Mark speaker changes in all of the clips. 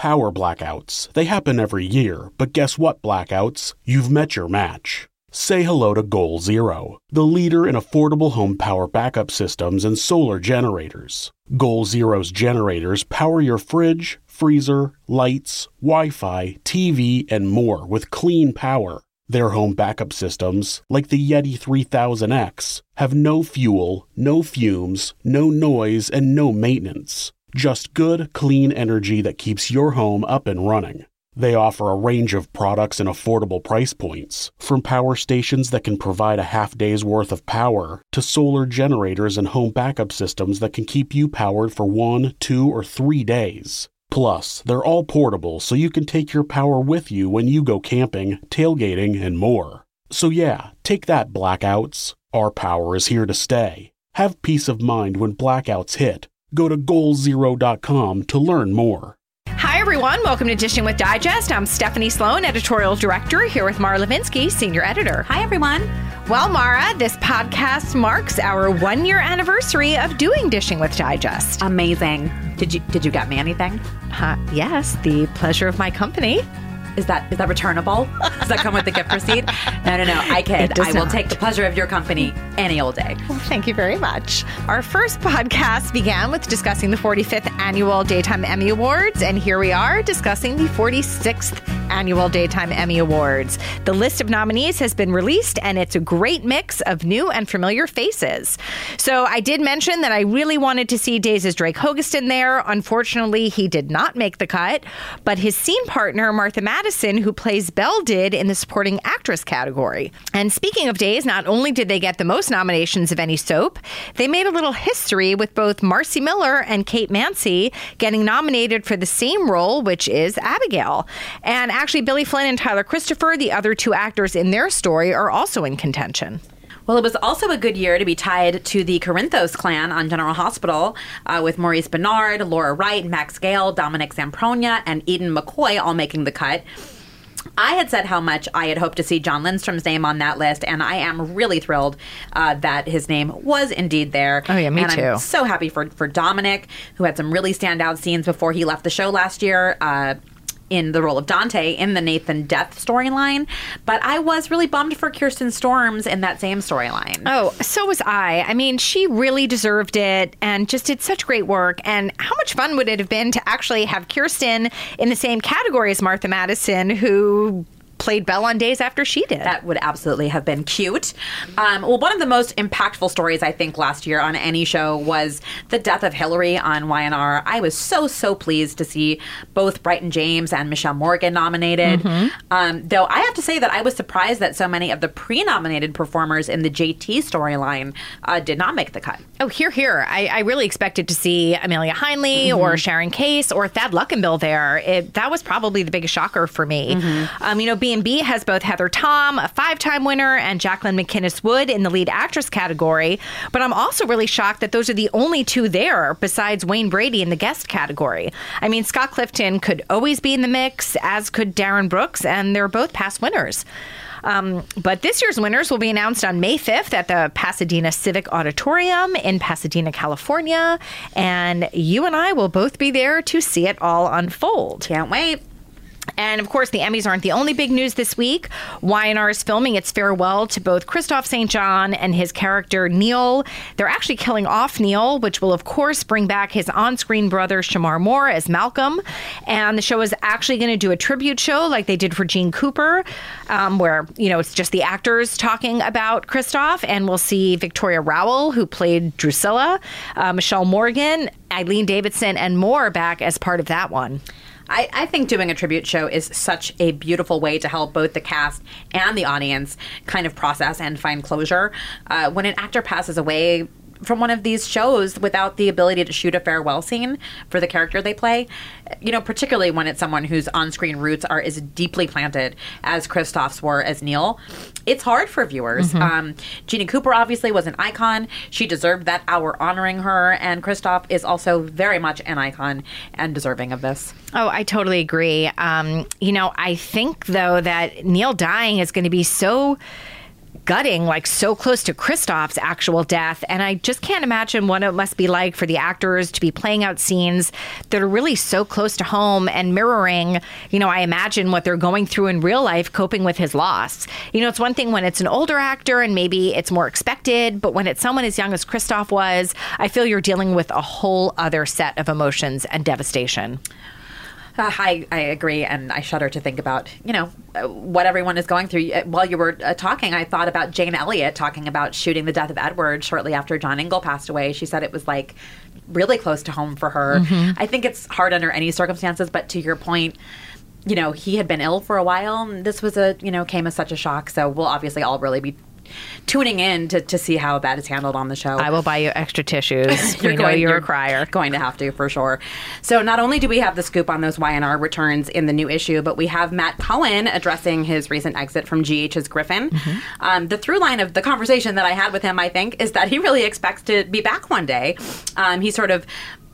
Speaker 1: Power blackouts. They happen every year, but guess what, blackouts? You've met your match. Say hello to Goal Zero, the leader in affordable home power backup systems and solar generators. Goal Zero's generators power your fridge, freezer, lights, Wi Fi, TV, and more with clean power. Their home backup systems, like the Yeti 3000X, have no fuel, no fumes, no noise, and no maintenance. Just good, clean energy that keeps your home up and running. They offer a range of products and affordable price points, from power stations that can provide a half day's worth of power to solar generators and home backup systems that can keep you powered for one, two, or three days. Plus, they're all portable so you can take your power with you when you go camping, tailgating, and more. So, yeah, take that, blackouts. Our power is here to stay. Have peace of mind when blackouts hit Go to goalzero.com to learn more.
Speaker 2: Hi, everyone. Welcome to Dishing with Digest. I'm Stephanie Sloane, editorial director, here with Mara Levinsky, senior editor.
Speaker 3: Hi, everyone.
Speaker 2: Well, Mara, this podcast marks our one year anniversary of doing Dishing with Digest.
Speaker 3: Amazing. Did you did you get me anything?
Speaker 2: Uh, yes, the pleasure of my company.
Speaker 3: Is that is that returnable? Does that come with the gift receipt? No, no, no. I kid. I will
Speaker 2: not.
Speaker 3: take the pleasure of your company any old day.
Speaker 2: Well, thank you very much. Our first podcast began with discussing the 45th annual Daytime Emmy Awards, and here we are discussing the 46th annual Daytime Emmy Awards. The list of nominees has been released, and it's a great mix of new and familiar faces. So I did mention that I really wanted to see Days' Drake Hogestyn there. Unfortunately, he did not make the cut, but his scene partner, Martha Madison, who plays Belle, did in the supporting actress category. And speaking of Days, not only did they get the most nominations of any soap, they made a little history with both Marci Miller and Kate Mansi getting nominated for the same role, which is Abigail. And actually, Billy Flynn and Tyler Christopher, the other two actors in their story, are also in contention.
Speaker 3: Well, it was also a good year to be tied to the Corinthos clan on General Hospital uh, with Maurice Benard, Laura Wright, Max Gail, Dominic Zamprogna, and Eden McCoy all making the cut. I had said how much I had hoped to see Jon Lindstrom's name on that list, and I am really thrilled uh, that his name was indeed there.
Speaker 2: Oh, yeah, me
Speaker 3: and
Speaker 2: too.
Speaker 3: I'm so happy for, for Dominic, who had some really standout scenes before he left the show last year. Uh, in the role of Dante in the Nathan death storyline, but I was really bummed for Kirsten Storms in that same storyline.
Speaker 2: Oh, so was I. I mean, she really deserved it and just did such great work. And how much fun would it have been to actually have Kirsten in the same category as Martha Madison, who played Belle on days after she did.
Speaker 3: That would absolutely have been cute. Um, well, one of the most impactful stories I think last year on any show was the death of Hillary on YNR. I was so so pleased to see both Bryton James and Michelle Morgan nominated.
Speaker 2: Mm-hmm.
Speaker 3: Um, though I have to say that I was surprised that so many of the pre-nominated performers in the JT storyline uh, did not make the cut.
Speaker 2: Oh, here, here. I, I really expected to see Amelia Heinle
Speaker 3: Mm-hmm.
Speaker 2: or Sharon Case or Thad Luckinbill there. It, that was probably the biggest shocker for me.
Speaker 3: Mm-hmm.
Speaker 2: Um, you know, B&B has both Heather Tom, a five-time winner, and Jacqueline MacInnes Wood in the lead actress category. But I'm also really shocked that those are the only two there besides Wayne Brady in the guest category. I mean, Scott Clifton could always be in the mix, as could Darin Brooks, and they're both past winners. Um, but this year's winners will be announced on May 5th at the Pasadena Civic Auditorium in Pasadena, California. And you and I will both be there to see it all unfold.
Speaker 3: Can't wait.
Speaker 2: And of course, the Emmys aren't the only big news this week. Y&R is filming its farewell to both Kristoff St. John and his character Neil. They're actually killing off Neil, which will, of course, bring back his on screen brother Shemar Moore as Malcolm. And the show is actually going to do a tribute show like they did for Jeanne Cooper, um, where, you know, it's just the actors talking about Kristoff. And we'll see Victoria Rowell, who played Drusilla, uh, Michelle Morgan, Eileen Davidson, and more back as part of that one.
Speaker 3: I, I, think doing a tribute show is such a beautiful way to help both the cast and the audience kind of process and find closure. Uh, when an actor passes away, from one of these shows without the ability to shoot a farewell scene for the character they play. You know, particularly when it's someone whose on-screen roots are as deeply planted as Kristoff's were as Neil. It's hard for viewers. Mm-hmm. Um, Jeanne Cooper obviously was an icon. She deserved that hour honoring her, and Kristoff is also very much an icon and deserving of this.
Speaker 2: Oh, I totally agree. Um, you know, I think though that Neil dying is going to be so gutting, like so close to Kristoff's actual death. And I just can't imagine what it must be like for the actors to be playing out scenes that are really so close to home and mirroring, you know, I imagine what they're going through in real life, coping with his loss. You know, it's one thing when it's an older actor and maybe it's more expected, but when it's someone as young as Kristoff was, I feel you're dealing with a whole other set of emotions and devastation.
Speaker 3: Uh, I, I agree, and I shudder to think about you know uh, what everyone is going through. Uh, while you were uh, talking, I thought about Jane Elliott talking about shooting the death of Edward shortly after John Ingle passed away. She said it was like really close to home for her. Mm-hmm. I think it's hard under any circumstances, but to your point, you know, he had been ill for a while, and this was a you know came as such a shock. So we'll obviously all really be tuning in to, to see how that is handled on the show.
Speaker 2: I will buy you extra tissues. you're we going, know you're, you're, a crier.
Speaker 3: Going to have to for sure. So not only do we have the scoop on those Y&R returns in the new issue, but we have Matt Cohen addressing his recent exit from GH's Griffin. Mm-hmm. Um, the through line of the conversation that I had with him, I think, is that he really expects to be back one day. Um, he sort of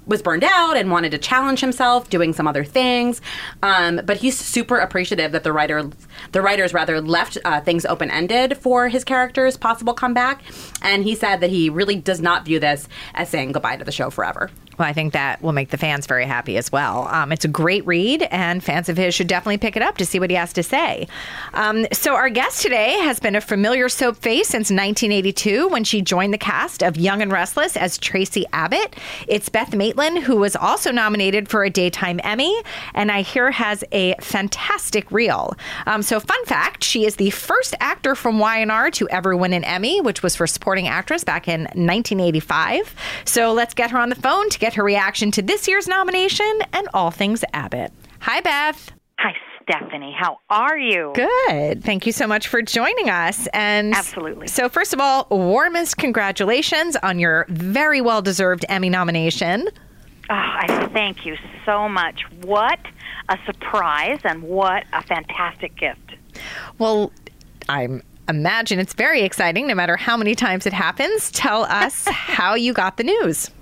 Speaker 3: was burned out and wanted to challenge himself doing some other things. Um, but he's super appreciative that the writer, the writers rather left uh, things open ended for his character's possible comeback. And he said that he really does not view this as saying goodbye to the show forever.
Speaker 2: Well, I think that will make the fans very happy as well. Um, it's a great read, and fans of his should definitely pick it up to see what he has to say. Um, so, our guest today has been a familiar soap face since 1982 when she joined the cast of Young and Restless as Tracy Abbott. It's Beth Maitland, who was also nominated for a Daytime Emmy, and I hear has a fantastic reel. Um, so, fun fact she is the first actor from Y&R to ever win an Emmy, which was for supporting actress back in 1985. So, let's get her on the phone to get get her reaction to this year's nomination and all things Abbott. Hi, Beth.
Speaker 4: Hi, Stephanie. How are you?
Speaker 2: Good. Thank you so much for joining us. And
Speaker 4: absolutely.
Speaker 2: So, first of all, warmest congratulations on your very well deserved Emmy nomination.
Speaker 4: Oh, I thank you so much. What a surprise and what a fantastic gift.
Speaker 2: Well, I'm imagine it's very exciting no matter how many times it happens. Tell us how you got the news.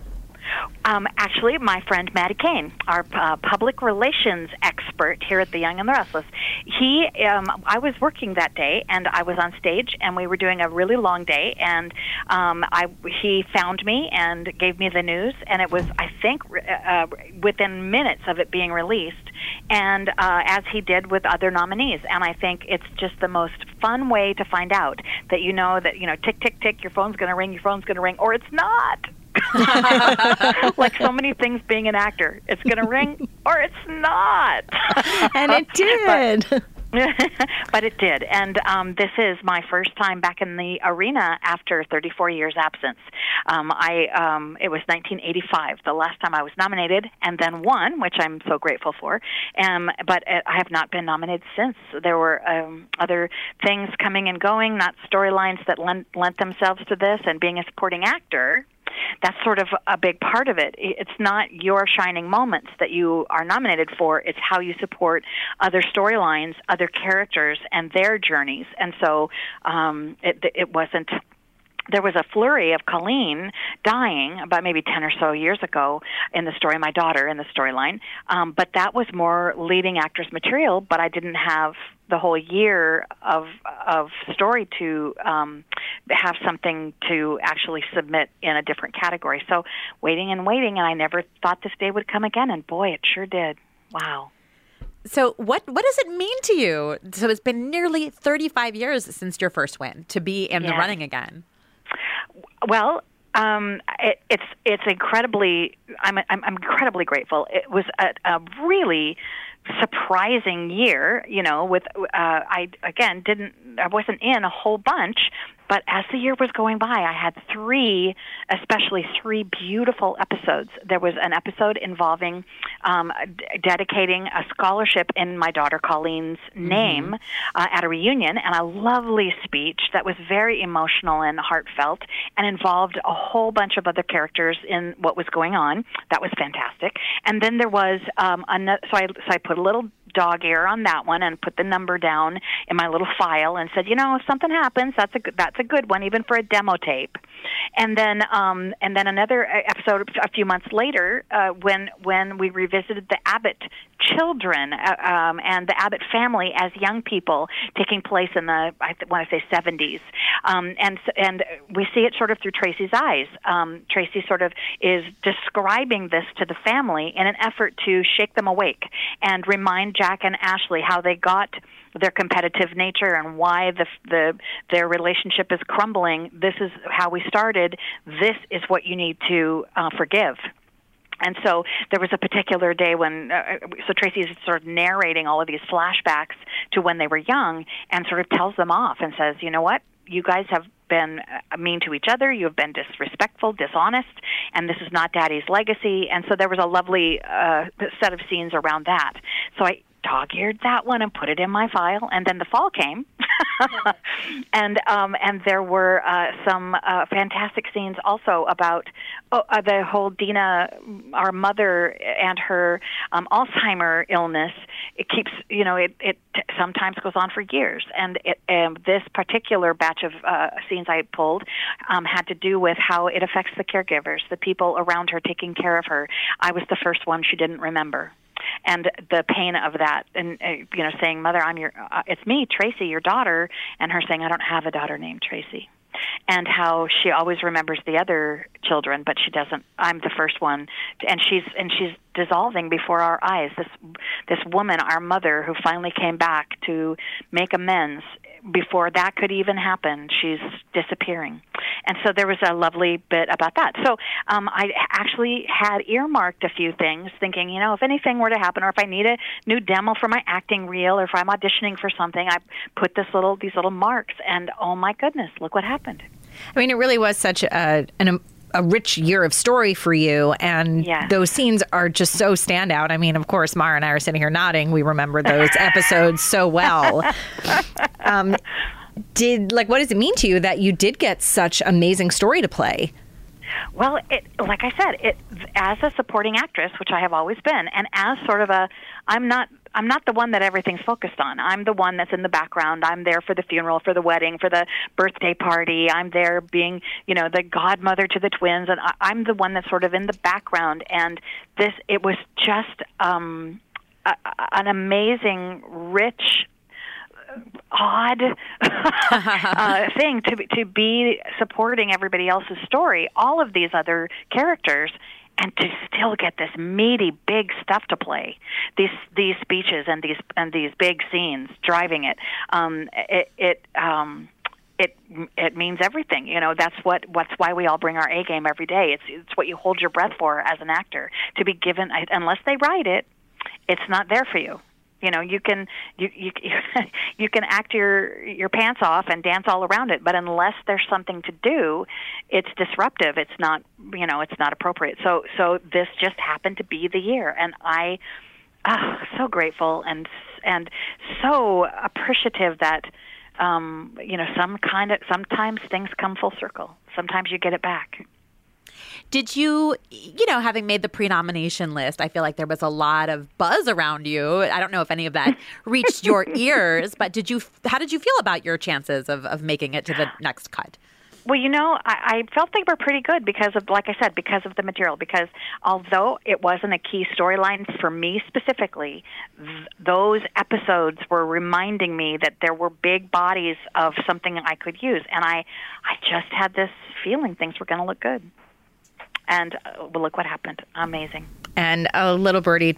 Speaker 4: Um, actually, my friend Maddie Kane, our uh, public relations expert here at the Young and the Restless, he, um, I was working that day, and I was on stage, and we were doing a really long day, and um, I, he found me and gave me the news, and it was, I think, uh, within minutes of it being released, and uh, as he did with other nominees, and I think it's just the most fun way to find out that you know that you know, tick tick tick, your phone's going to ring, your phone's going to ring, or it's not. like so many things being an actor. It's going to ring or it's not.
Speaker 2: and it did.
Speaker 4: But, but it did. And um, this is my first time back in the arena after 34 years absence. Um, I um, it was 1985, the last time I was nominated, and then won, which I'm so grateful for. Um, but uh, I have not been nominated since. There were um, other things coming and going, not storylines that lent, lent themselves to this, and being a supporting actor that's sort of a big part of it. It's not your shining moments that you are nominated for, it's how you support other storylines, other characters, and their journeys. And so um, it, it wasn't there was a flurry of Colleen dying about maybe 10 or so years ago in the story, my daughter in the storyline. Um, but that was more leading actress material, but I didn't have the whole year of of story to um, have something to actually submit in a different category. So waiting and waiting, and I never thought this day would come again, and boy, it sure did. Wow.
Speaker 2: So what what does it mean to you? So it's been nearly 35 years since your first win to be in the running again.
Speaker 4: Well, um, it, it's it's incredibly. I'm I'm, I'm incredibly grateful. It was a, a really surprising year. You know, with uh, I again didn't I wasn't in a whole bunch, but as the year was going by, I had three, especially three beautiful episodes. There was an episode involving um, d- dedicating a scholarship in my daughter Colleen's name uh, at a reunion, and a lovely speech that was very emotional and heartfelt, and involved a whole bunch of other characters in what was going on. That was fantastic. And then there was um, another. So I so I put a little dog ear on that one and put the number down in my little file and said, you know, if something happens, that's a good, that's a good one, even for a demo tape. And then um, and then another episode a few months later uh, when when we revisited the Abbott children uh, um, and the Abbott family as young people, taking place in the I want to say 70s, um, and and we see it sort of through Tracy's eyes. Um, Tracy sort of is describing this to the family in an effort to shake them awake and remind Jack and Ashley how they got their competitive nature and why the the their relationship is crumbling. This is how we started. This is what you need to uh, forgive. And so there was a particular day when, uh, so Tracy is sort of narrating all of these flashbacks to when they were young and sort of tells them off and says, you know what? You guys have been uh, mean to each other. You have been disrespectful, dishonest, and this is not Daddy's legacy. And so there was a lovely uh, set of scenes around that. So I dog-eared that one and put it in my file. And then the fall came, and um, and there were uh, some uh, fantastic scenes also about oh, uh, the whole Dina, our mother, and her um, Alzheimer illness. It keeps, you know, it it sometimes goes on for years. And it, um, this particular batch of uh, scenes I pulled um, had to do with how it affects the caregivers, the people around her taking care of her. I was the first one she didn't remember and the pain of that and uh, you know saying mother i'm your uh, it's me tracy your daughter and her saying i don't have a daughter named tracy. And how she always remembers the other children but she doesn't i'm the first one. And she's and she's dissolving before our eyes. This this woman our mother who finally came back to make amends before that could even happen she's disappearing. And so there was a lovely bit about that. So um, i actually had earmarked a few things thinking you know if anything were to happen or if i need a new demo for my acting reel or if i'm auditioning for something i put this little these little marks and oh my goodness look what happened.
Speaker 2: I mean, it really was such a an, a rich year of story for you, and those scenes are just so standout. I mean, of course, Mara and I are sitting here nodding. We remember those episodes so well. Um, did like what does it mean to you that you did get such amazing story to play?
Speaker 4: Well, it like I said, it as a supporting actress, which I have always been, and as sort of a I'm not I'm not the one that everything's focused on. I'm the one that's in the background. I'm there for the funeral, for the wedding, for the birthday party. I'm there being, you know, the godmother to the twins and I, I'm the one that's sort of in the background and this it was just um a, an amazing rich odd uh, thing to be- to be supporting everybody else's story, all of these other characters, and to still get this meaty, big stuff to play. These these speeches and these and these big scenes driving it. Um, it it. Um, it it means everything. You know, that's what what's why we all bring our A game every day. It's it's what you hold your breath for as an actor to be given unless they write it, it's not there for you. You know, you can you you you can act your your pants off and dance all around it, but unless there's something to do, it's disruptive. It's not you know it's not appropriate. So so this just happened to be the year, and I oh, so grateful and and so appreciative that um, you know some kind of sometimes things come full circle. Sometimes you get it back.
Speaker 3: Did you, you know, having made the pre nomination list, I feel like there was a lot of buzz around you. I don't know if any of that reached your ears, but did you, how did you feel about your chances of, of making it to the next cut?
Speaker 4: Well, you know, I, I felt they were pretty good because of, like I said, because of the material. Because although it wasn't a key storyline for me specifically, th- those episodes were reminding me that there were big bodies of something I could use, and I, I just had this feeling things were going to look good. And uh, well, look what happened! Amazing.
Speaker 2: And a little birdie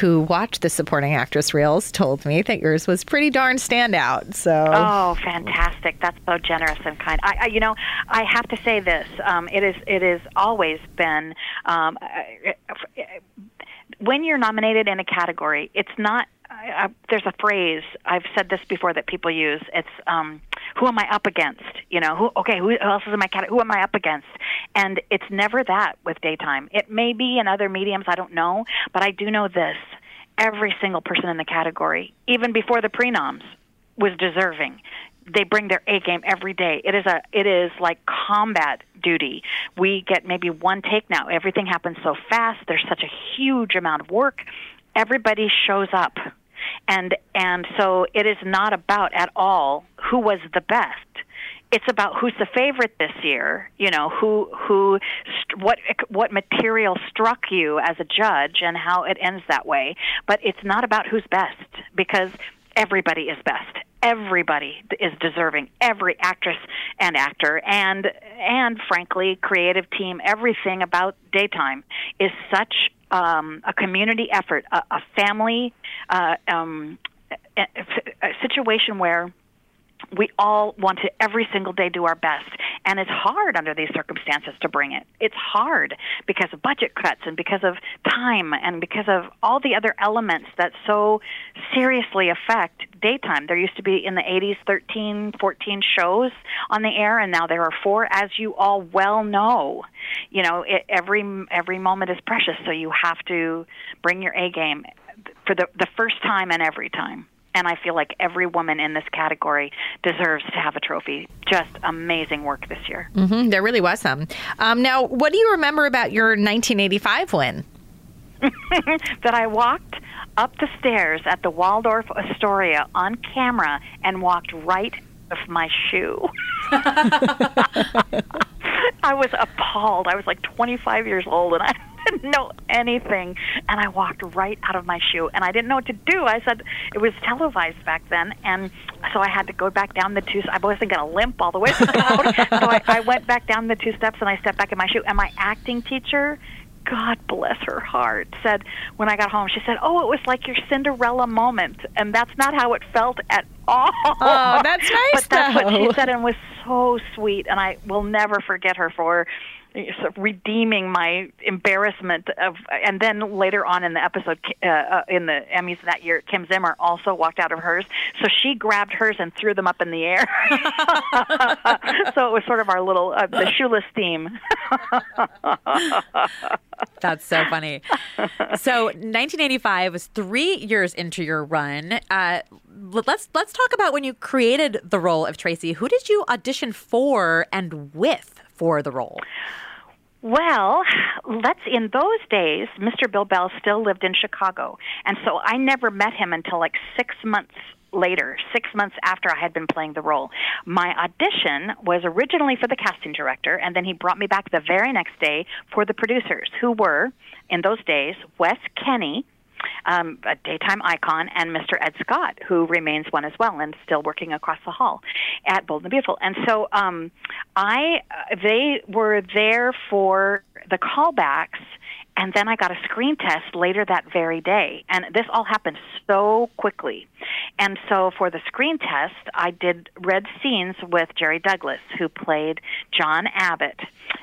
Speaker 2: who watched the supporting actress reels told me that yours was pretty darn standout. So
Speaker 4: Oh, fantastic! That's so generous and kind. I, I you know, I have to say this. Um, it is. It has always been. Um, uh, when you're nominated in a category, it's not. Uh, there's a phrase I've said this before that people use. It's um, "Who am I up against?" You know, who? Okay, who else is in my category? Who am I up against? And it's never that with daytime. It may be in other mediums. I don't know, but I do know this: every single person in the category, even before the prenoms, was deserving they bring their A game every day. It is a it is like combat duty. We get maybe one take now. Everything happens so fast. There's such a huge amount of work. Everybody shows up. And and so it is not about at all who was the best. It's about who's the favorite this year. You know who who what what material struck you as a judge and how it ends that way. But it's not about who's best because everybody is best everybody is deserving every actress and actor and and frankly creative team everything about daytime is such um, a community effort a, a family uh, um, a, a situation where we all want to every single day do our best. And it's hard under these circumstances to bring it. It's hard because of budget cuts and because of time and because of all the other elements that so seriously affect daytime. There used to be in the 80s 13 14 shows on the air and now there are four as you all well know. You know it, every every moment is precious so you have to bring your a game for the the first time and every time and I feel like every woman in this category deserves to have a trophy. Just amazing work this year.
Speaker 2: Mm-hmm, there really was some. Um, now, what do you remember about your 1985 win?
Speaker 4: that I walked up the stairs at the Waldorf Astoria on camera and walked right off my shoe. I was appalled. I was like 25 years old and I didn't know anything. And I walked right out of my shoe and I didn't know what to do. I said it was televised back then. And so I had to go back down the two. I wasn't going to limp all the way to the crowd. so I, I went back down the two steps and I stepped back in my shoe. And my acting teacher, God bless her heart, said when I got home, she said, "Oh, it was like your Cinderella moment," and that's not how it felt at all.
Speaker 2: Oh, that's nice.
Speaker 4: but that's
Speaker 2: though.
Speaker 4: what she said, and was so sweet, and I will never forget her for redeeming my embarrassment of and then later on in the episode uh, uh, in the emmys that year kim zimmer also walked out of hers so she grabbed hers and threw them up in the air so it was sort of our little uh, the shoeless theme
Speaker 3: That's so funny. So 1985 was three years into your run. Uh, let's let's talk about when you created the role of Tracy. Who did you audition for and with for the role?
Speaker 4: Well, let's in those days, Mr. Bill Bell still lived in Chicago, and so I never met him until like six months later, six months after I had been playing the role. My audition was originally for the casting director, and then he brought me back the very next day for the producers, who were, in those days, Wes Kenney, um, a daytime icon, and Mr. Ed Scott, who remains one as well and still working across the hall at Bold and Beautiful. And so um, I, uh, they were there for the callbacks and then I got a screen test later that very day. And this all happened so quickly. And so for the screen test, I did read scenes with Jerry Douglas, who played John Abbott.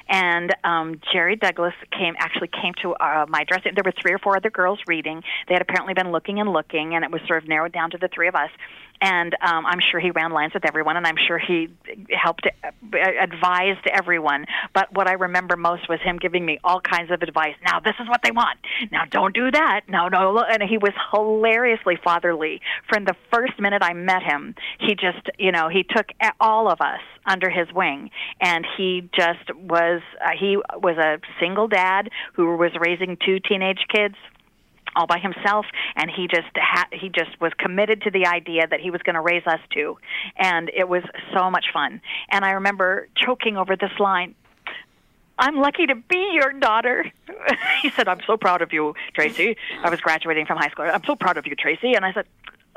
Speaker 4: And um, Jerry Douglas came actually came to uh, my dressing. There were three or four other girls reading. They had apparently been looking and looking, and it was sort of narrowed down to the three of us and um, I'm sure he ran lines with everyone, and I'm sure he helped uh, advised everyone. But what I remember most was him giving me all kinds of advice. Now this is what they want. Now don't do that. No, no. And he was hilariously fatherly. From the first minute I met him, he just, you know, he took all of us under his wing, and he just was. Uh, he was a single dad who was raising two teenage kids all by himself and he just ha- he just was committed to the idea that he was going to raise us two and it was so much fun and i remember choking over this line I'm lucky to be your daughter. he said, I'm so proud of you, Tracy. I was graduating from high school. I'm so proud of you, Tracy. And I said,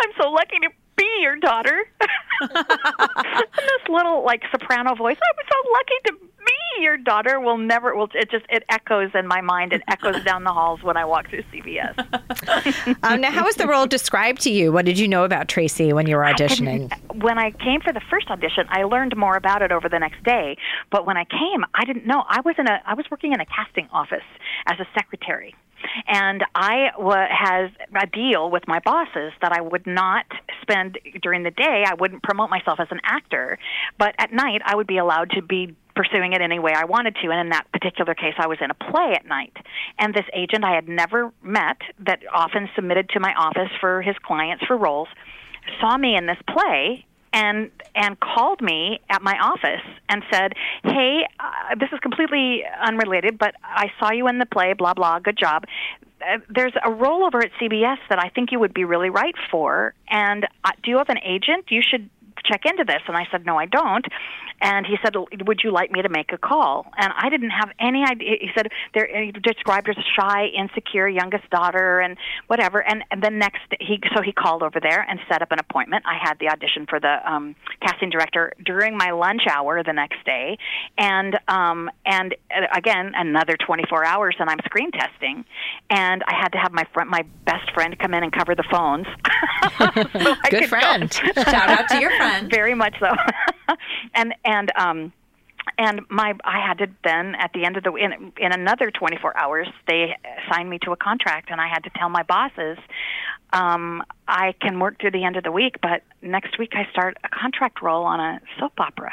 Speaker 4: I'm so lucky to be your daughter. and this little, like, soprano voice, I'm so lucky to be Your daughter will never. Will it just it echoes in my mind. It echoes down the halls when I walk through CVS.
Speaker 2: um, now, how was the role described to you? What did you know about Tracy when you were auditioning?
Speaker 4: when I came for the first audition, I learned more about it over the next day. But when I came, I didn't know. I was in a. I was working in a casting office as a secretary and I w- has a deal with my bosses that I would not spend during the day. I wouldn't promote myself as an actor, but at night I would be allowed to be pursuing it any way I wanted to. And in that particular case, I was in a play at night. And this agent I had never met, that often submitted to my office for his clients for roles, saw me in this play and and called me at my office and said, "Hey, uh, this is completely unrelated, but I saw you in the play. Blah blah. Good job. Uh, there's a role over at CBS that I think you would be really right for. And uh, do you have an agent? You should." Check into this, and I said, No, I don't. And he said, "Would you like me to make a call?" And I didn't have any idea. He said, "There." He described her as a shy, insecure youngest daughter, and whatever. And, and then next, he so he called over there and set up an appointment. I had the audition for the um, casting director during my lunch hour the next day, and um, and uh, again another 24 hours, and I'm screen testing, and I had to have my friend, my best friend, come in and cover the phones.
Speaker 2: so Good friend.
Speaker 3: Shout out to your friend.
Speaker 4: Very much so. and and um and my I had to then at the end of the in in another 24 hours they signed me to a contract and I had to tell my bosses um I can work through the end of the week but next week I start a contract role on a soap opera.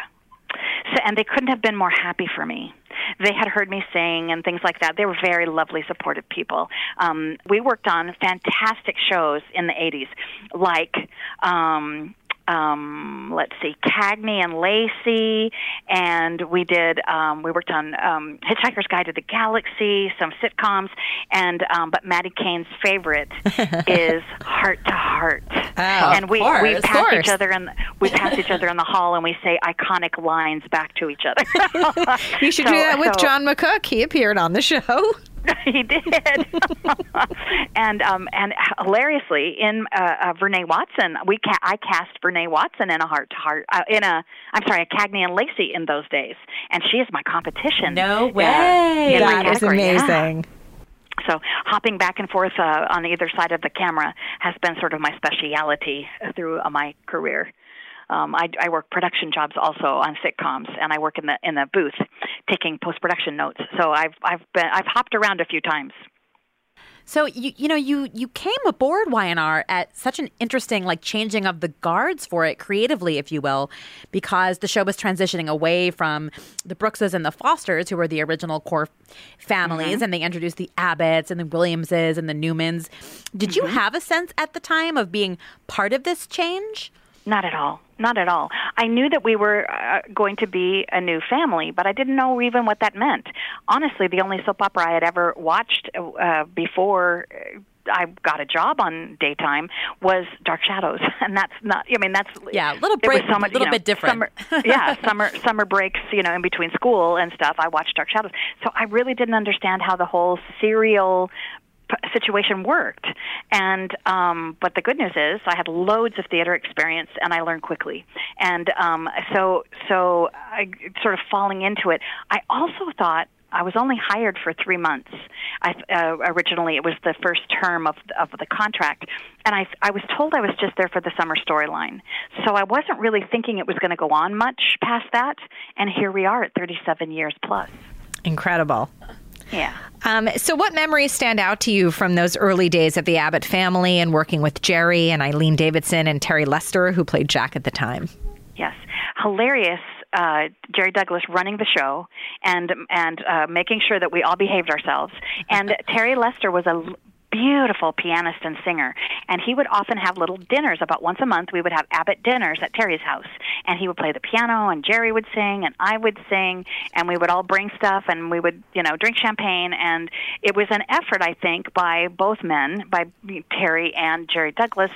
Speaker 4: So and they couldn't have been more happy for me. They had heard me sing and things like that. They were very lovely, supportive people. Um, we worked on fantastic shows in the 80s, like um, um, let's see, Cagney and Lacey, and we did um, we worked on um, Hitchhiker's Guide to the Galaxy, some sitcoms, and um, but Maddie Kane's favorite is Hart to Hart,
Speaker 2: oh,
Speaker 4: and we
Speaker 2: course,
Speaker 4: we pass each other and we pass each other in the hall and we say iconic lines back to each other.
Speaker 2: you should
Speaker 4: so,
Speaker 2: do that with
Speaker 4: so,
Speaker 2: John McCook. He appeared on the show.
Speaker 4: he did, and um, and hilariously in uh, uh, Vernee Watson, we ca- I cast Vernee Watson in a hart to hart uh, in a I'm sorry, a Cagney and Lacey in those days, and she is my competition.
Speaker 3: No way,
Speaker 4: uh,
Speaker 2: that is amazing.
Speaker 4: Yeah. So hopping back and forth uh, on either side of the camera has been sort of my speciality through uh, my career. Um, I, I work production jobs also on sitcoms, and I work in the in the booth taking post production notes. So I've I've been I've hopped around a few times.
Speaker 3: So you you know you you came aboard YNR at such an interesting like changing of the guards for it creatively, if you will, because the show was transitioning away from the Brookses and the Fosters, who were the original core families, mm-hmm. and they introduced the Abbotts and the Williamses and the Newmans. Did mm-hmm. you have a sense at the time of being part of this change?
Speaker 4: Not at all. Not at all. I knew that we were uh, going to be a new family, but I didn't know even what that meant. Honestly, the only soap opera I had ever watched uh, before uh, I got a job on daytime was Dark Shadows, and that's not. I mean, that's
Speaker 3: yeah, a little break, so much, a little
Speaker 4: you know,
Speaker 3: bit different.
Speaker 4: Summer, yeah, summer summer breaks, you know, in between school and stuff. I watched Dark Shadows, so I really didn't understand how the whole serial situation worked. And um, but the good news is I had loads of theater experience and I learned quickly. And um, so so I sort of falling into it. I also thought I was only hired for three months. I, uh, originally, it was the first term of of the contract, and I I was told I was just there for the summer storyline. So I wasn't really thinking it was going to go on much past that. And here we are at 37 years plus.
Speaker 2: Incredible.
Speaker 4: Yeah.
Speaker 2: Um, so, what memories stand out to you from those early days of the Abbott family and working with Jerry and Eileen Davidson and Terry Lester, who played Jack at the time?
Speaker 4: Yes, hilarious. Uh, Jerry Douglas running the show and and uh, making sure that we all behaved ourselves. And Terry Lester was a beautiful pianist and singer. And he would often have little dinners. About once a month, we would have Abbott dinners at Terry's house. And he would play the piano, and Jerry would sing, and I would sing, and we would all bring stuff, and we would, you know, drink champagne. And it was an effort, I think, by both men, by Terry and Jerry Douglas,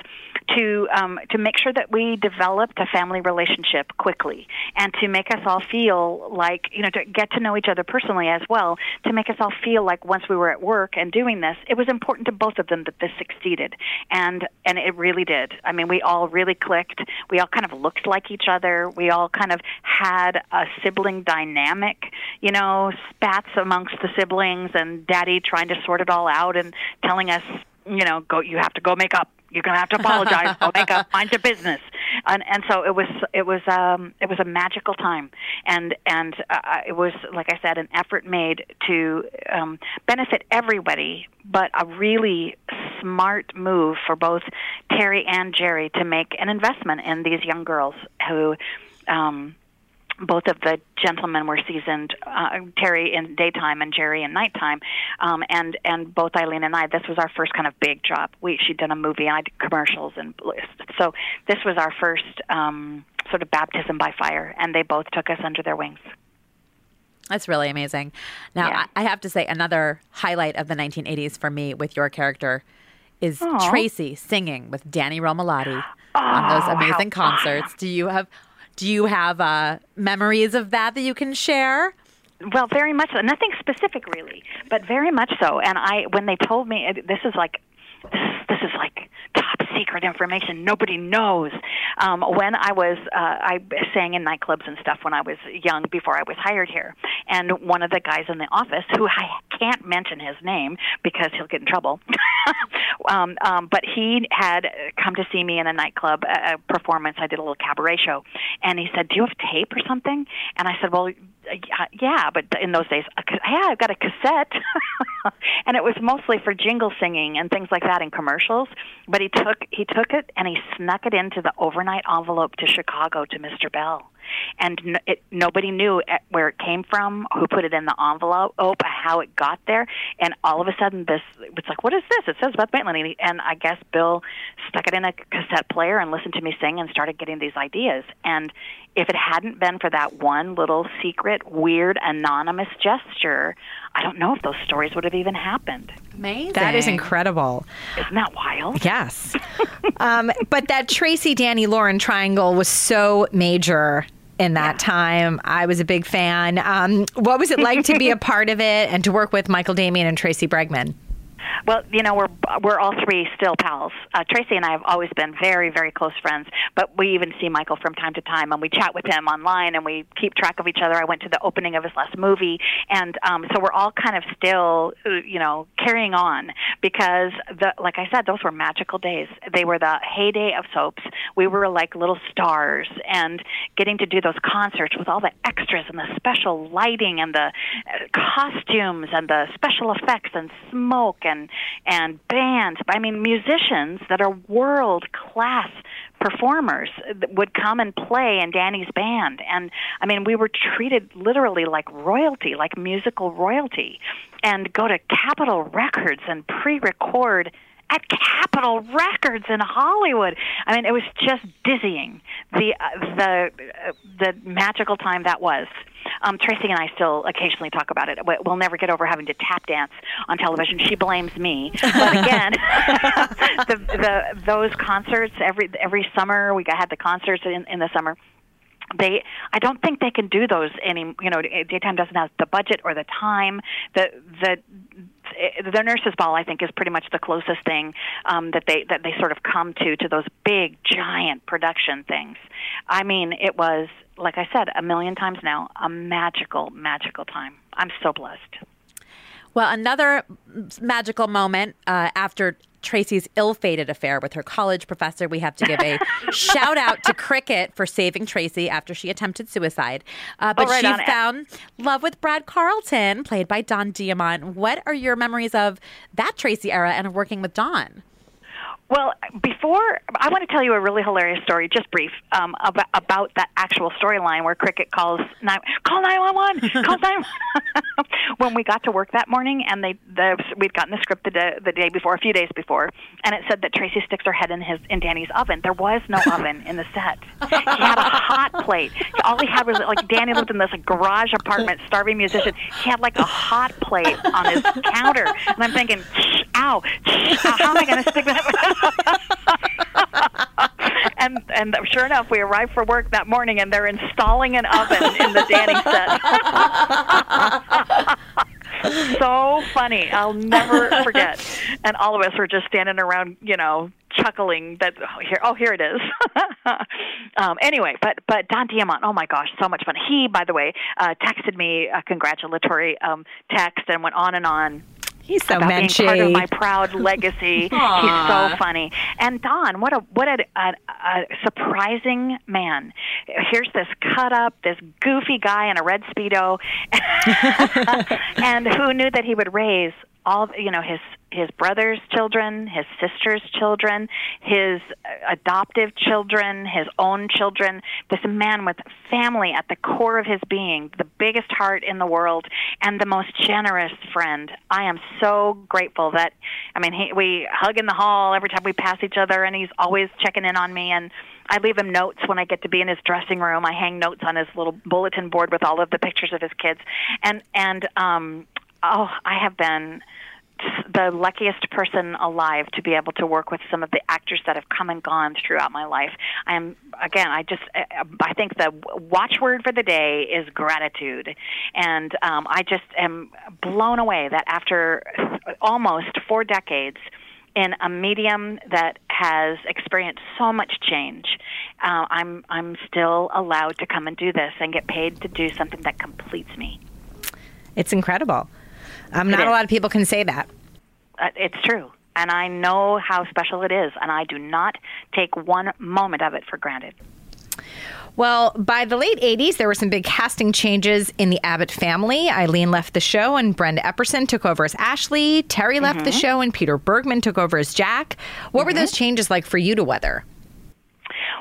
Speaker 4: to um, to make sure that we developed a family relationship quickly, and to make us all feel like, you know, to get to know each other personally as well, to make us all feel like once we were at work and doing this, it was important to both of them that this succeeded. And and and it really did. I mean, we all really clicked. We all kind of looked like each other. We all kind of had a sibling dynamic, you know, spats amongst the siblings, and Daddy trying to sort it all out and telling us, you know, go. You have to go make up you're going to have to apologize. Go make up, mind your business. And and so it was it was um it was a magical time, and and uh, it was like I said, an effort made to um, benefit everybody, but a really smart move for both Terry and Jerry to make an investment in these young girls who. Um, both of the gentlemen were seasoned, uh, Terry in daytime and Jerry in nighttime, um, and and both Eileen and I. This was our first kind of big job. We she'd done a movie, and I did commercials, and so this was our first um, sort of baptism by fire, and they both took us under their wings.
Speaker 3: That's really amazing. Now, yeah. I have to say, another highlight of the 1980s for me with your character is Aww. Tracy singing with Danny Romalotti oh, on those amazing concerts. Do you have do you have uh, memories of that that you can share?
Speaker 4: Well, very much so. Nothing specific, really, but very much so. And I, when they told me this is like this is, this is like top secret information nobody knows. Um, when I was, uh, I sang in nightclubs and stuff when I was young before I was hired here. And one of the guys in the office, who I can't mention his name because he'll get in trouble, um, um, but he had come to see me in a nightclub a performance. I did a little cabaret show. And he said, Do you have tape or something? And I said, Well, yeah, but in those days, yeah, I've got a cassette, and it was mostly for jingle singing and things like that in commercials. But he took he took it and he snuck it into the overnight envelope to Chicago to Mr. Bell and it, nobody knew uh, where it came from, who put it in the envelope, how it got there, and all of a sudden this it's like, what is this? It says Beth Maitland, and I guess Bill stuck it in a cassette player and listened to me sing and started getting these ideas. And if it hadn't been for that one little secret, weird, anonymous gesture, I don't know if those stories would have even happened.
Speaker 3: Amazing.
Speaker 2: That is incredible.
Speaker 4: Isn't that wild?
Speaker 2: Yes. um, but that Tracy Danny Lauren triangle was so major in that yeah. time. I was a big fan. Um, what was it like to be a part of it and to work with Michael Damian and Tracy Bregman?
Speaker 4: Well, you know, we're we're all three still pals. Uh, Tracy and I have always been very, very close friends. But we even see Michael from time to time, and we chat with him online, and we keep track of each other. I went to the opening of his last movie, and um, so we're all kind of still, uh, you know, carrying on because the like I said, those were magical days. They were the heyday of soaps. We were like little stars, and getting to do those concerts with all the extras and the special lighting and the uh, costumes and the special effects and smoke and and and bands. I mean, musicians that are world class performers would come and play in Danny's band. And I mean, we were treated literally like royalty, like musical royalty, and go to Capitol Records and pre-record at Capitol Records in Hollywood. I mean, it was just dizzying the uh, the uh, the magical time that was. Um, Tracy and I still occasionally talk about it. We'll never get over having to tap dance on television. She blames me, but again, the, the those concerts every every summer we had the concerts in, in the summer they i don't think they can do those any you know daytime doesn't have the budget or the time the the the nurses ball i think is pretty much the closest thing um that they that they sort of come to to those big giant production things i mean it was like I said a million times now, a magical, magical time. I'm so blessed.
Speaker 3: Well, another magical moment uh, after Tracy's ill-fated affair with her college professor, we have to give a shout out to Cricket for saving Tracy after she attempted suicide. Uh, but oh, right she found love with Brad Carlton, played by Don Diamont. What are your memories of that Tracy era and of working with Don?
Speaker 4: Well, before I want to tell you a really hilarious story, just brief, um, about, about that actual storyline where Cricket calls nine, call nine one one, call nine. When we got to work that morning, and they the, we'd gotten the script the day, the day before, a few days before, and it said that Tracy sticks her head in his in Danny's oven. There was no oven in the set. He had a hot plate. All he had was like Danny lived in this like, garage apartment, starving musician. He had like a hot plate on his counter, and I'm thinking, ow, how am I going to stick that? and and sure enough, we arrived for work that morning, and they're installing an oven in the Danny set. so funny. I'll never forget. And all of us were just standing around, you know, chuckling that oh, here oh here it is. um, anyway, but but Don Diamont, oh my gosh, so much fun. He, by the way, uh, texted me a congratulatory um, text and went on and on
Speaker 2: He's so
Speaker 4: about being part of my proud legacy. He's so funny. And Don, what a what a, a, a surprising man. Here's this cut up, this goofy guy in a red speedo, and who knew that he would raise all you know his his brother's children, his sister's children, his adoptive children, his own children. This man with family at the core of his being, the biggest heart in the world, and the most generous friend. I am so grateful that, I mean, he, we hug in the hall every time we pass each other, and he's always checking in on me. And I leave him notes when I get to be in his dressing room. I hang notes on his little bulletin board with all of the pictures of his kids, and and um, oh, I have been the luckiest person alive to be able to work with some of the actors that have come and gone throughout my life. I am again, I just I think the watchword for the day is gratitude, and um, I just am blown away that after almost four decades in a medium that has experienced so much change, uh, I'm I'm still allowed to come and do this and get paid to do something that completes me.
Speaker 2: It's incredible. Um, not a lot of people can say that.
Speaker 4: Uh, it's true. And I know how special it is, and I do not take one moment of it for granted.
Speaker 2: Well, by the late 80s, there were some big casting changes in the Abbott family. Eileen left the show, and Brenda Epperson took over as Ashley. Terry left the show, and Peter Bergman took over as Jack. What were those changes like for you to weather?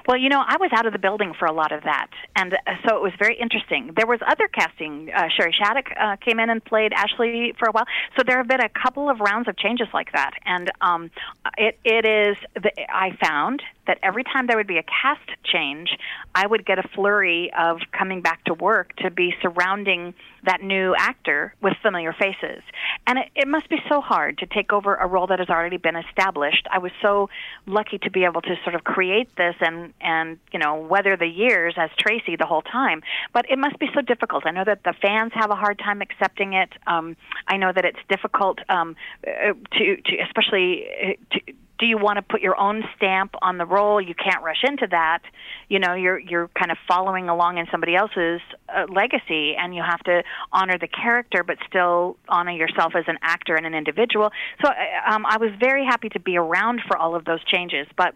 Speaker 4: Well, you know, I was out of the building for a lot of that, and uh, so it was very interesting. There was other casting. Uh, Shari Shattuck uh, came in and played Ashley for a while, so there have been a couple of rounds of changes like that, and um, it it is. The, I found that every time there would be a cast change, I would get a flurry of coming back to work to be surrounding that new actor with familiar faces. And it, it must be so hard to take over a role that has already been established. I was so lucky to be able to sort of create this and and you know weather the years as Tracy the whole time. But it must be so difficult. I know that the fans have a hard time accepting it. Um, I know that it's difficult um, uh, to to especially uh, to do you want to put your own stamp on the role? You can't rush into that. You know, you're you're kind of following along in somebody else's uh, legacy, and you have to honor the character, but still honor yourself as an actor and an individual. So, uh, um, I was very happy to be around for all of those changes, but.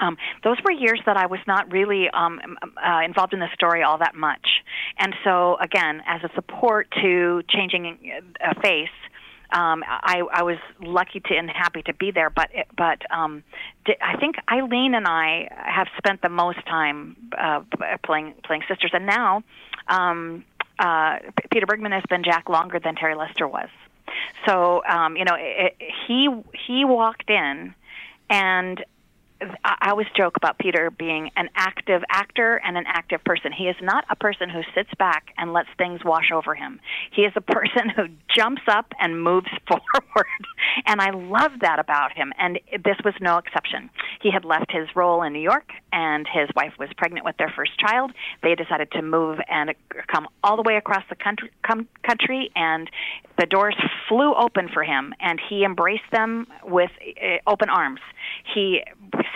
Speaker 4: Um, those were years that I was not really um, uh, involved in the story all that much, and so again, as a support to changing a face, um, I, I was lucky to and happy to be there. But but um, I think Eileen and I have spent the most time uh, playing playing sisters, and now um, uh, Peter Bergman has been Jack longer than Terry Lester was. So um, you know, it, he he walked in, and I always joke about Peter being an active actor and an active person. He is not a person who sits back and lets things wash over him. He is a person who jumps up and moves forward. And I love that about him. And this was no exception. He had left his role in New York, and his wife was pregnant with their first child. They decided to move and come all the way across the country, country and the doors flew open for him, and he embraced them with uh, open arms. He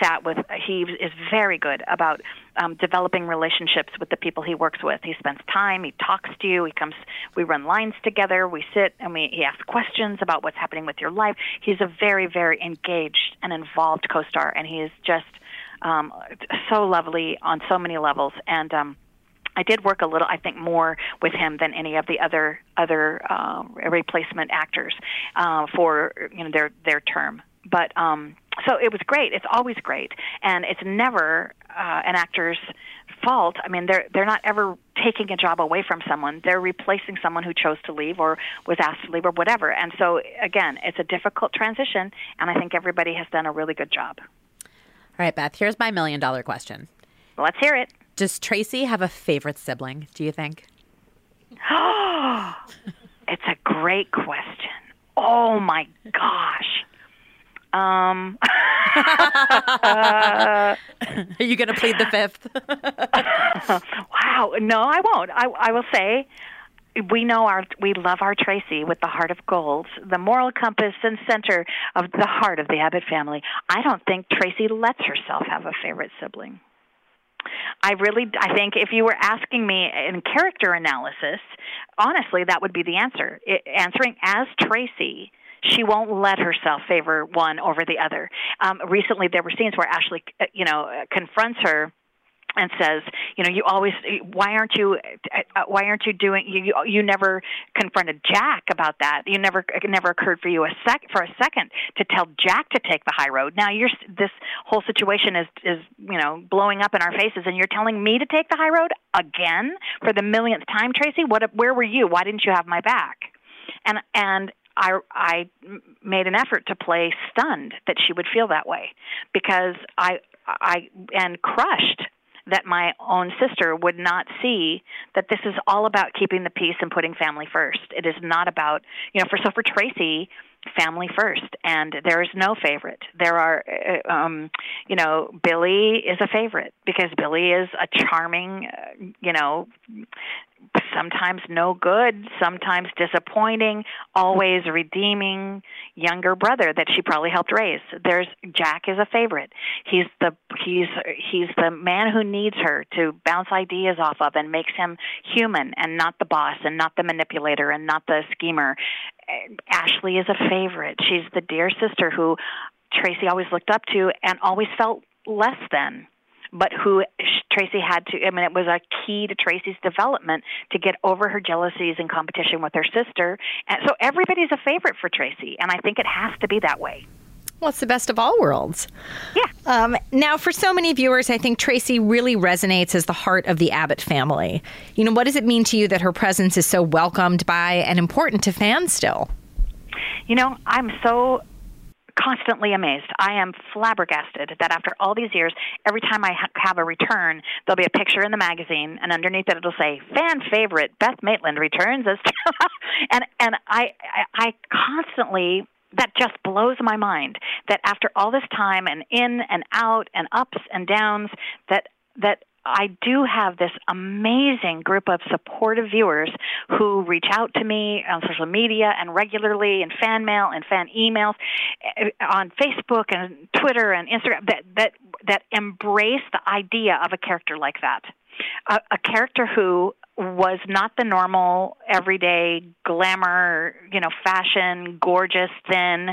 Speaker 4: sat with he is very good about um, developing relationships with the people he works with. He spends time, he talks to you, he comes, we run lines together, we sit and we he asks questions about what's happening with your life. He's a very very engaged and involved co-star, and he is just um, so lovely on so many levels and. um I did work a little, I think, more with him than any of the other other uh, replacement actors uh, for you know their their term. But um, so it was great. It's always great, and it's never uh, an actor's fault. I mean, they're they're not ever taking a job away from someone. They're replacing someone who chose to leave or was asked to leave or whatever. And so again, it's a difficult transition, and I think everybody has done a really good job.
Speaker 3: All right, Beth. Here's my million dollar question.
Speaker 4: Let's hear it.
Speaker 3: Does Tracy have a favorite sibling? Do you think?
Speaker 4: it's a great question. Oh my gosh. Um,
Speaker 3: uh, Are you going to plead the fifth?
Speaker 4: wow. No, I won't. I, I will say we know our we love our Tracy with the heart of gold, the moral compass and center of the heart of the Abbott family. I don't think Tracy lets herself have a favorite sibling. I really I think if you were asking me in character analysis, honestly, that would be the answer. It, answering as Tracy, she won't let herself favor one over the other. Um, recently, there were scenes where Ashley, uh, you know, confronts her and says, you know, you always why aren't you uh, why aren't you doing you you never confronted Jack about that. You never it never occurred for you a sec for a second to tell Jack to take the high road. Now you're this whole situation is is, you know, blowing up in our faces and you're telling me to take the high road again for the millionth time, Tracy? What where were you? Why didn't you have my back? And and I I made an effort to play stunned that she would feel that way because I I and crushed that my own sister would not see that this is all about keeping the peace and putting family first. It is not about, you know, for so for Tracy, family first and there is no favorite there are uh, um you know billy is a favorite because billy is a charming uh, you know sometimes no good, sometimes disappointing, always redeeming younger brother that she probably helped raise. There's Jack is a favorite. He's the he's he's the man who needs her to bounce ideas off of and makes him human and not the boss and not the manipulator and not the schemer. Ashley is a favorite. She's the dear sister who Tracy always looked up to and always felt less than but who Tracy had to, I mean, it was a key to Tracy's development to get over her jealousies and competition with her sister. And so everybody's a favorite for Tracy, and I think it has to be that way.
Speaker 2: Well, it's the best of all worlds.
Speaker 4: Yeah.
Speaker 2: Um, now, for so many viewers, I think Tracy really resonates as the heart of the Abbott family. You know, what does it mean to you that her presence is so welcomed by and important to fans still?
Speaker 4: You know, I'm so constantly amazed. I am flabbergasted that after all these years, every time I ha- have a return, there'll be a picture in the magazine, and underneath it, it'll say "Fan favorite Beth Maitland returns as," and and I, I I constantly that just blows my mind that after all this time and in and out and ups and downs that that I do have this amazing group of supportive viewers who reach out to me on social media and regularly in fan mail and fan emails eh, on Facebook and Twitter and Instagram that that that embrace the idea of a character like that. A, a character who was not the normal everyday glamour, you know, fashion, gorgeous, thin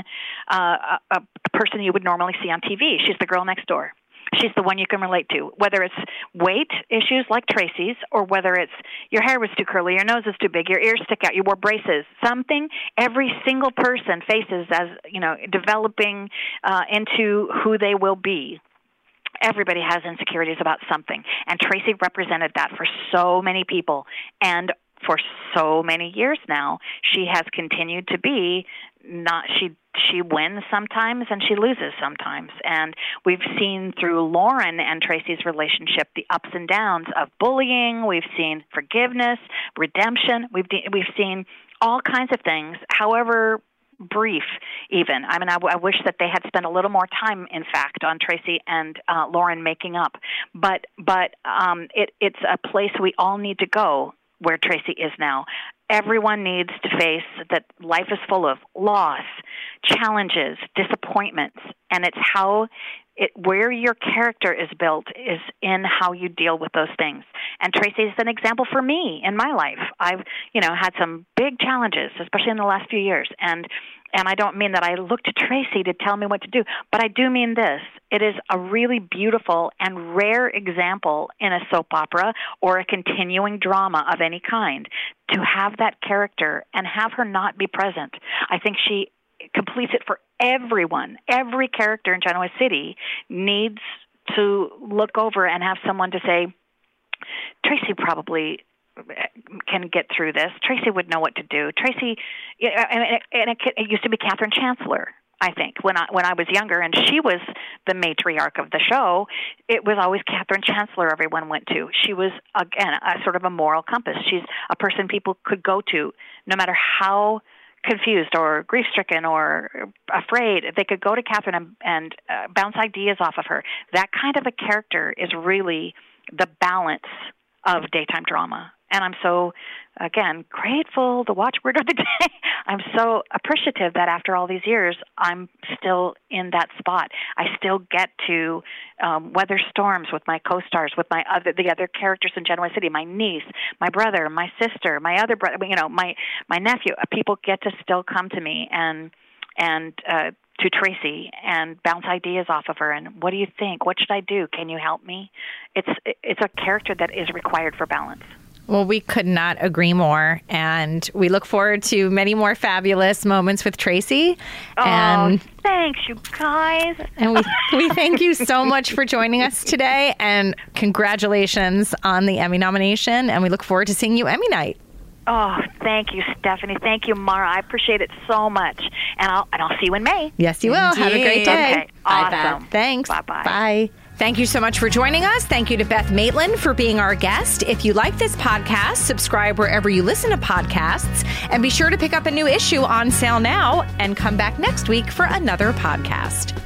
Speaker 4: uh, a, a person you would normally see on TV. She's the girl next door she's the one you can relate to. Whether it's weight issues like Tracy's, or whether it's your hair was too curly, your nose is too big, your ears stick out, you wore braces, something every single person faces as you know developing uh, into who they will be everybody has insecurities about something. And tracy represented that for so many people. And for so many years now she has continued to be not she she wins sometimes and she loses sometimes. And we've seen through Lauren and Tracy's relationship the ups and downs of bullying. We've seen forgiveness redemption. We've de- we've seen all kinds of things. However brief even i mean I, w- I wish that they had spent a little more time in fact on tracy and uh, lauren making up but but um, it, it's a place we all need to go where Tracy is now. Everyone needs to face that life is full of loss, challenges, disappointments, and it's how it, where your character is built is in how you deal with those things. And Tracy is an example for me in my life. I've, you know, had some big challenges, especially in the last few years, and and I don't mean that I look to Tracy to tell me what to do, but I do mean this. It is a really beautiful and rare example in a soap opera or a continuing drama of any kind to have that character and have her not be present. I think she completes it for everyone. Every character in Genoa City needs to look over and have someone to say, Tracy probably eh, can get through this. Tracy would know what to do. Tracy, and it, it used to be Katherine Chancellor. I think when I when I was younger, and she was the matriarch of the show. It was always Katherine Chancellor everyone went to. She was again a sort of a moral compass. She's a person people could go to, no matter how confused or grief stricken or afraid. They could go to Katherine and, and uh, bounce ideas off of her. That kind of a character is really the balance of daytime drama and I'm so again grateful. The watchword of the day. I'm so appreciative that after all these years, I'm still in that spot. I still get to um, weather storms with my co-stars, with my other the other characters in Genoa City, my niece, my brother, my sister, my other brother. You know, my my nephew. People get to still come to me and and uh, to Tracy and bounce ideas off of her and what do you think? What should I do? Can you help me? It's it's a character that is required for balance.
Speaker 2: Well, we could not agree more. And we look forward to many more fabulous moments with Tracy.
Speaker 4: Oh,
Speaker 2: and
Speaker 4: thanks, you guys.
Speaker 2: And we, we thank you so much for joining us today. And congratulations on the Emmy nomination. And we look forward to seeing you Emmy night.
Speaker 4: Oh, thank you, Stephanie. Thank you, Mara. I appreciate it so much. And I'll and I'll see you in May.
Speaker 2: Yes, you will. Have a great day.
Speaker 4: Okay. Awesome.
Speaker 2: Thanks.
Speaker 4: Bye-bye.
Speaker 2: Bye. Thank you so much for joining us. Thank you to Beth Maitland for being our guest. If you like this podcast, subscribe wherever you listen to podcasts and be sure to pick up a new issue on sale now and come back next week for another podcast.